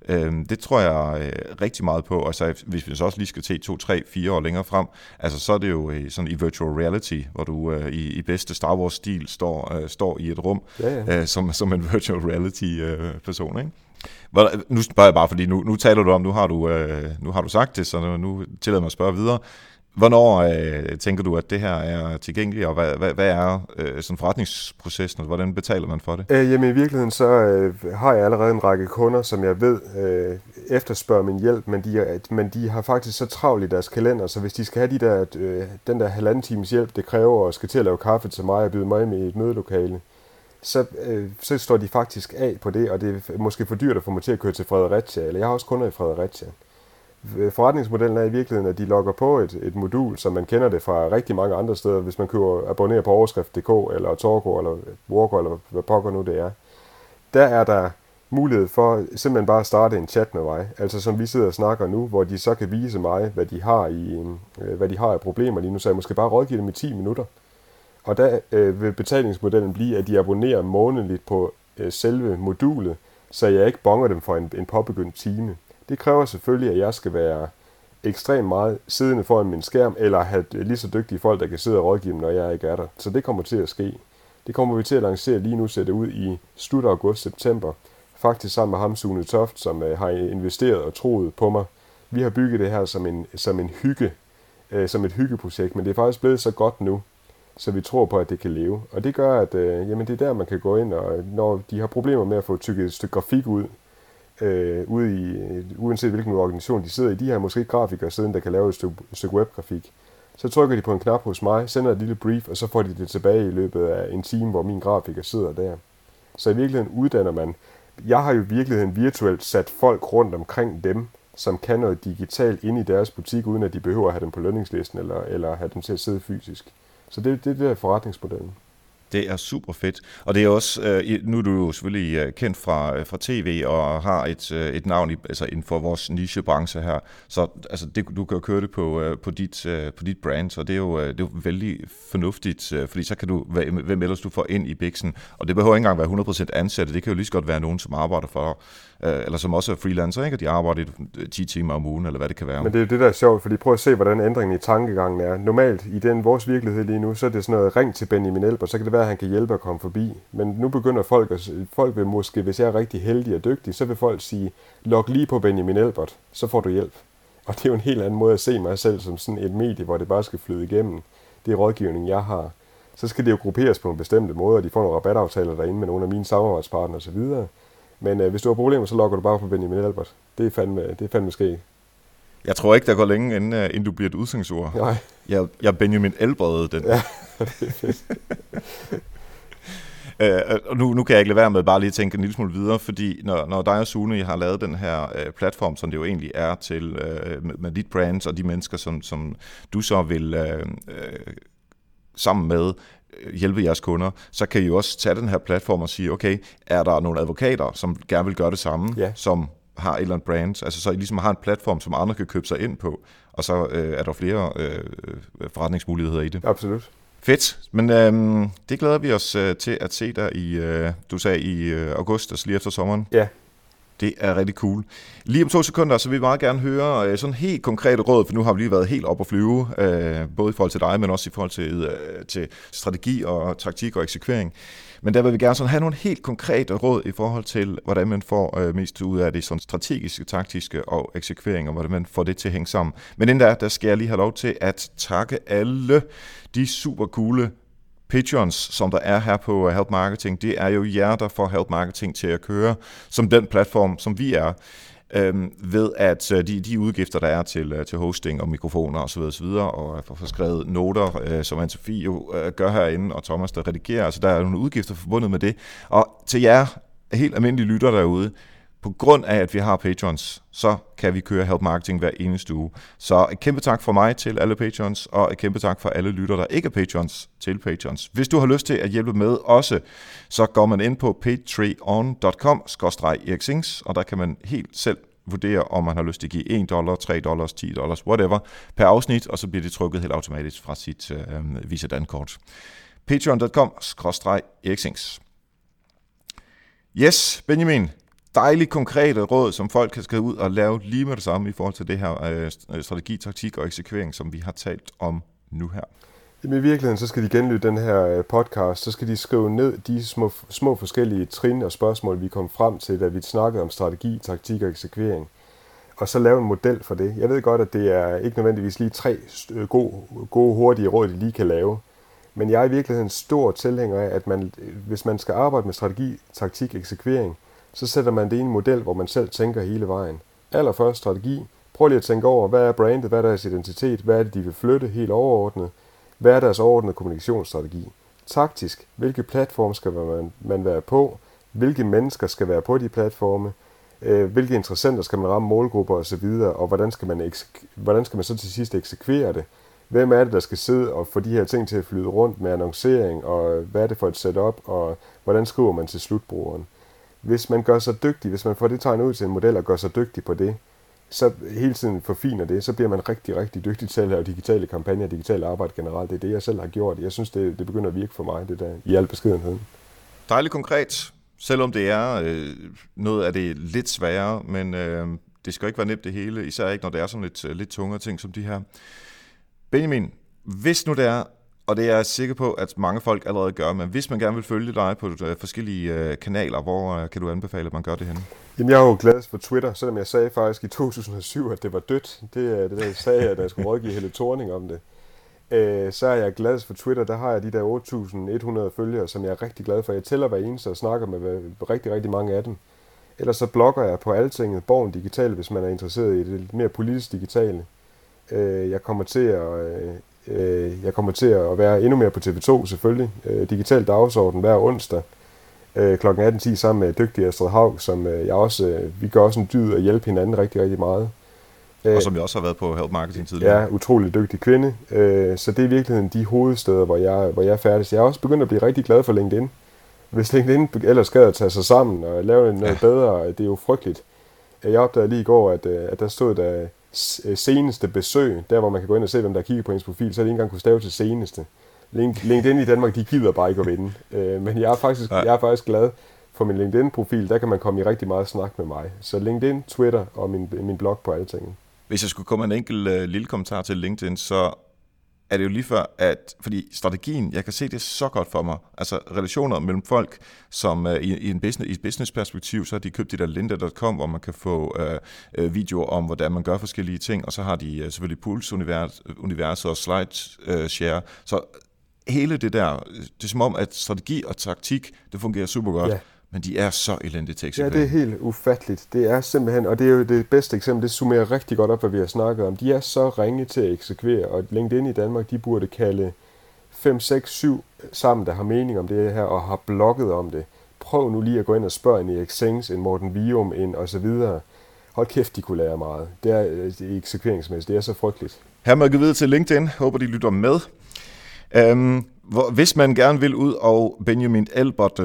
Øhm, det tror jeg øh, rigtig meget på, og så hvis vi så også lige skal til to, tre, fire år længere frem, altså så er det jo øh, sådan i virtual reality, hvor du øh, i, i bedste Star Wars-stil står, øh, står i et rum ja, ja. Øh, som, som en virtual reality-person, øh, ikke? Nu spørger jeg bare, fordi nu, nu taler du om, nu har du, øh, nu har du sagt det, så nu, nu tillader mig at spørge videre. Hvornår øh, tænker du, at det her er tilgængeligt, og hvad, hvad, hvad er øh, sådan forretningsprocessen, og hvordan betaler man for det? Øh, jamen i virkeligheden så øh, har jeg allerede en række kunder, som jeg ved øh, efterspørger min hjælp, men de, men de har faktisk så travlt i deres kalender, så hvis de skal have de der, øh, den der halvanden times hjælp, det kræver og skal til at lave kaffe til mig og byde mig med i et mødelokale, så, øh, så står de faktisk af på det, og det er måske for dyrt at få mig til at køre til Fredericia, eller jeg har også kunder i Fredericia. Øh, forretningsmodellen er i virkeligheden, at de logger på et, et modul, som man kender det fra rigtig mange andre steder, hvis man køber abonnerer på overskrift.dk, eller Torgo, eller Walker, eller hvad pokker nu det er. Der er der mulighed for simpelthen bare at starte en chat med mig, altså som vi sidder og snakker nu, hvor de så kan vise mig, hvad de har, i, øh, hvad de har af problemer lige nu, så jeg måske bare rådgive dem i 10 minutter. Og der øh, vil betalingsmodellen blive, at de abonnerer månedligt på øh, selve modulet, så jeg ikke bonger dem for en, en påbegyndt time. Det kræver selvfølgelig, at jeg skal være ekstremt meget siddende foran min skærm, eller have øh, lige så dygtige folk, der kan sidde og rådgive dem, når jeg ikke er der. Så det kommer til at ske. Det kommer vi til at lancere lige nu, sætte ud i slut august-september. Faktisk sammen med ham, Sune Toft, som øh, har investeret og troet på mig. Vi har bygget det her som en, som en hygge, øh, som et hyggeprojekt, men det er faktisk blevet så godt nu, så vi tror på, at det kan leve. Og det gør, at øh, jamen, det er der, man kan gå ind, og når de har problemer med at få tykket et stykke grafik ud, øh, ude i, øh, uanset hvilken organisation de sidder i, de har måske ikke grafikere siden, der kan lave et stykke, et stykke webgrafik. Så trykker de på en knap hos mig, sender et lille brief, og så får de det tilbage i løbet af en time, hvor min grafiker sidder der. Så i virkeligheden uddanner man. Jeg har jo i virkeligheden virtuelt sat folk rundt omkring dem, som kan noget digitalt ind i deres butik, uden at de behøver at have dem på lønningslisten eller, eller have dem til at sidde fysisk. Så det, det, det er forretningsmodellen. Det er super fedt. Og det er også, øh, nu er du jo selvfølgelig øh, kendt fra, øh, fra tv og har et, et navn i, altså inden for vores nichebranche her. Så altså, det, du kan jo køre det på, på, dit, på dit brand, så det er, jo, det er jo vældig fornuftigt, fordi så kan du, hvem ellers du får ind i biksen. Og det behøver ikke engang være 100% ansatte, det kan jo lige så godt være nogen, som arbejder for øh, eller som også er freelancer, ikke? og de arbejder 10 øh, timer om ugen, eller hvad det kan være. Men det er det, der er sjovt, fordi prøv at se, hvordan ændringen i tankegangen er. Normalt i den vores virkelighed lige nu, så er det sådan noget, ring til Benjamin Elber, så kan det være, at han kan hjælpe at komme forbi. Men nu begynder folk, at, folk vil måske, hvis jeg er rigtig heldig og dygtig, så vil folk sige, log lige på Benjamin Elbert, så får du hjælp. Og det er jo en helt anden måde at se mig selv som sådan et medie, hvor det bare skal flyde igennem. Det er rådgivning, jeg har. Så skal det jo grupperes på en bestemt måde, og de får nogle rabataftaler derinde med nogle af mine samarbejdspartnere osv. Men øh, hvis du har problemer, så logger du bare på Benjamin Albert. Det er fandme, det er fandme sket. Jeg tror ikke, der går længe, inden, uh, inden du bliver et udsendingsord. Nej. Jeg, jeg Benjamin Elbred, den. Ja, det er fedt. Uh, og nu, nu kan jeg ikke lade være med bare lige at tænke en lille smule videre, fordi når, når dig og Sune har lavet den her uh, platform, som det jo egentlig er til uh, med, med dit brand og de mennesker, som, som du så vil uh, uh, sammen med Øh, hjælpe jeres kunder, så kan I jo også tage den her platform og sige, okay, er der nogle advokater, som gerne vil gøre det samme, ja. som har et eller andet brand, altså så I ligesom har en platform, som andre kan købe sig ind på, og så øh, er der flere øh, forretningsmuligheder i det. Absolut. Fedt, men øh, det glæder vi os øh, til at se der i, øh, du sagde i øh, august, altså lige efter sommeren. Ja, det er rigtig cool. Lige om to sekunder, så vil vi meget gerne høre øh, sådan helt konkrete råd, for nu har vi lige været helt op at flyve, øh, både i forhold til dig, men også i forhold til, øh, til strategi og taktik og eksekvering. Men der vil vi gerne sådan have nogle helt konkrete råd i forhold til, hvordan man får øh, mest ud af det sådan strategiske, taktiske og eksekvering, og hvordan man får det til at hænge sammen. Men inden der, der skal jeg lige have lov til at takke alle de super coole Patreons, som der er her på øh, Help Marketing, det er jo jer, der får Help Marketing til at køre som den platform, som vi er øhm, ved at øh, de, de udgifter, der er til, øh, til hosting og mikrofoner osv. osv. og for, få skrevet noter, øh, som Anne-Sophie jo øh, gør herinde, og Thomas, der redigerer, altså der er nogle udgifter forbundet med det. Og til jer helt almindelige lytter derude, på grund af, at vi har patrons, så kan vi køre Help Marketing hver eneste uge. Så et kæmpe tak fra mig til alle patrons, og et kæmpe tak for alle lytter, der ikke er patrons, til patrons. Hvis du har lyst til at hjælpe med også, så går man ind på patreon.com og der kan man helt selv vurdere, om man har lyst til at give 1 dollar, 3 dollars, 10 dollars, whatever, per afsnit, og så bliver det trykket helt automatisk fra sit øh, Visa Dankort. patreon.com Yes, Benjamin, dejligt konkrete råd, som folk kan skrive ud og lave lige med det samme i forhold til det her øh, øh, strategi, taktik og eksekvering, som vi har talt om nu her. Jamen i virkeligheden, så skal de genlytte den her øh, podcast, så skal de skrive ned de små, små forskellige trin og spørgsmål, vi kom frem til, da vi snakkede om strategi, taktik og eksekvering. Og så lave en model for det. Jeg ved godt, at det er ikke nødvendigvis lige tre øh, gode, gode hurtige råd, de lige kan lave. Men jeg er i virkeligheden stor tilhænger af, at man, hvis man skal arbejde med strategi, taktik, eksekvering, så sætter man det i en model, hvor man selv tænker hele vejen. Allerførst strategi. Prøv lige at tænke over, hvad er brandet, hvad er deres identitet, hvad er det, de vil flytte helt overordnet, hvad er deres overordnede kommunikationsstrategi. Taktisk, hvilke platforme skal man, man være på, hvilke mennesker skal være på de platforme, øh, hvilke interessenter skal man ramme målgrupper osv., og hvordan skal, man hvordan skal man så til sidst eksekvere det. Hvem er det, der skal sidde og få de her ting til at flyde rundt med annoncering, og hvad er det for et setup, og hvordan skriver man til slutbrugeren hvis man gør sig dygtig, hvis man får det tegnet ud til en model og gør sig dygtig på det, så hele tiden forfiner det, så bliver man rigtig, rigtig dygtig til at lave digitale kampagner og digitale arbejde generelt. Det er det, jeg selv har gjort. Jeg synes, det, det begynder at virke for mig, det der, i al beskedenhed. Dejligt konkret, selvom det er øh, noget af det lidt sværere, men øh, det skal ikke være nemt det hele, især ikke, når det er sådan lidt, øh, lidt tungere ting som de her. Benjamin, hvis nu det er, og det er jeg sikker på, at mange folk allerede gør, men hvis man gerne vil følge dig på øh, forskellige øh, kanaler, hvor øh, kan du anbefale, at man gør det henne? Jamen, jeg er jo glad for Twitter, selvom jeg sagde faktisk i 2007, at det var dødt. Det er det, der jeg sagde, at jeg skulle rådgive hele Thorning om det. så er jeg glad for Twitter. Der har jeg de der 8.100 følgere, som jeg er rigtig glad for. Jeg tæller hver eneste og snakker med rigtig, rigtig mange af dem. Ellers så blogger jeg på Altinget, Borgen Digital, hvis man er interesseret i det mere politisk digitale. Jeg kommer til at Øh, jeg kommer til at være endnu mere på TV2 selvfølgelig. Øh, digital dagsorden hver onsdag øh, kl. 18.10 sammen med dygtig Astrid Haug, som jeg også, vi gør også en dyd at hjælpe hinanden rigtig, rigtig meget. Og som jeg også har været på Help Marketing tidligere. Ja, utrolig dygtig kvinde. Øh, så det er i virkeligheden de hovedsteder, hvor jeg, hvor jeg er færdig. Jeg er også begyndt at blive rigtig glad for LinkedIn. Hvis LinkedIn ellers skal at tage sig sammen og lave noget ja. bedre, det er jo frygteligt. Jeg opdagede lige i går, at, øh, at der stod der seneste besøg, der hvor man kan gå ind og se, hvem der kigger på ens profil, så er det ikke engang kunne stave til seneste. LinkedIn i Danmark, de gider bare ikke at vinde. Øh, men jeg er, faktisk, jeg er faktisk glad for min LinkedIn-profil, der kan man komme i rigtig meget snak med mig. Så LinkedIn, Twitter og min, min blog på alle tingene. Hvis jeg skulle komme en enkelt uh, lille kommentar til LinkedIn, så er det jo lige før, at, fordi strategien, jeg kan se det så godt for mig, altså relationer mellem folk, som uh, i, i, en business, i et business-perspektiv, så har de købt det der linda.com, hvor man kan få uh, uh, videoer om, hvordan man gør forskellige ting, og så har de uh, selvfølgelig Pulse-universet og SlideShare, uh, så hele det der, det er som om, at strategi og taktik, det fungerer super godt. Ja. Men de er så elendige til Ja, det er helt ufatteligt. Det er simpelthen, og det er jo det bedste eksempel, det summerer rigtig godt op, hvad vi har snakket om. De er så ringe til at eksekvere, og LinkedIn i Danmark, de burde kalde 5, 6, 7 sammen, der har mening om det her, og har blogget om det. Prøv nu lige at gå ind og spørge en Erik Sengs, en Morten Vium, en og så videre. Hold kæft, de kunne lære meget. Det er det eksekveringsmæssigt, det er så frygteligt. Her må jeg videre til LinkedIn. Håber, de lytter med. Um, hvor, hvis man gerne vil ud og Benjamin Elbert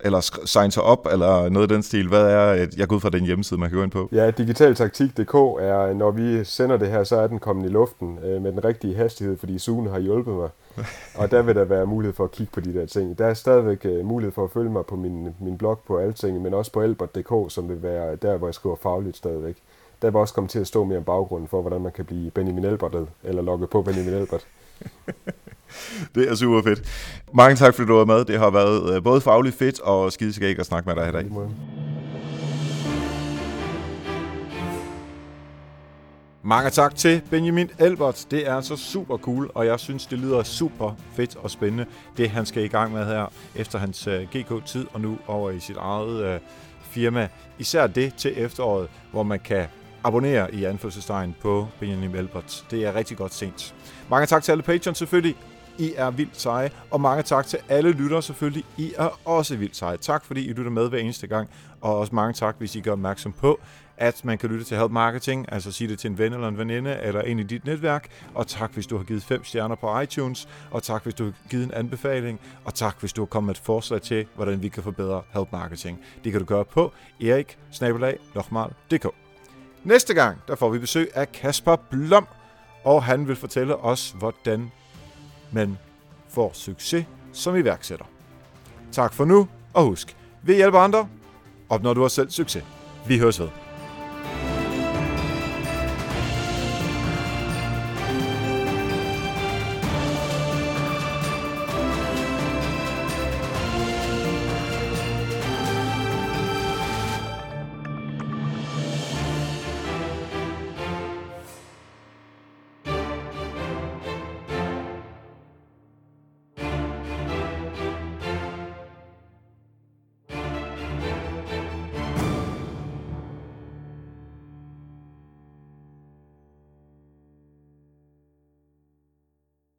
eller sign sig op, eller noget af den stil. Hvad er, jeg går ud fra den hjemmeside, man kan gå ind på? Ja, digitaltaktik.dk er, når vi sender det her, så er den kommet i luften øh, med den rigtige hastighed, fordi Sune har hjulpet mig. og der vil der være mulighed for at kigge på de der ting. Der er stadigvæk øh, mulighed for at følge mig på min, min blog på Alting, men også på albert.dk, som vil være der, hvor jeg skriver fagligt stadigvæk. Der vil også komme til at stå mere om baggrunden for, hvordan man kan blive Benjamin Albert, eller logge på Benjamin Albert. det er super fedt. Mange tak, fordi du var med. Det har været øh, både fagligt fedt og skideskæg at snakke med dig i dag. Mange tak til Benjamin Albert. Det er altså super cool, og jeg synes, det lyder super fedt og spændende, det han skal i gang med her efter hans øh, GK-tid og nu over i sit eget uh, firma. Især det til efteråret, hvor man kan abonnere i anførselstegn på Benjamin Albert. Det er rigtig godt sent. Mange tak til alle patrons selvfølgelig. I er vildt seje. Og mange tak til alle lyttere selvfølgelig. I er også vildt seje. Tak fordi I lytter med hver eneste gang. Og også mange tak, hvis I gør opmærksom på, at man kan lytte til Help Marketing, altså sige det til en ven eller en veninde, eller en i dit netværk. Og tak, hvis du har givet fem stjerner på iTunes. Og tak, hvis du har givet en anbefaling. Og tak, hvis du har kommet med et forslag til, hvordan vi kan forbedre Help Marketing. Det kan du gøre på erik Næste gang, der får vi besøg af Kasper Blom, og han vil fortælle os, hvordan men får succes som iværksætter. Tak for nu, og husk, vi hjælper andre, opnår du også selv succes. Vi høres ved.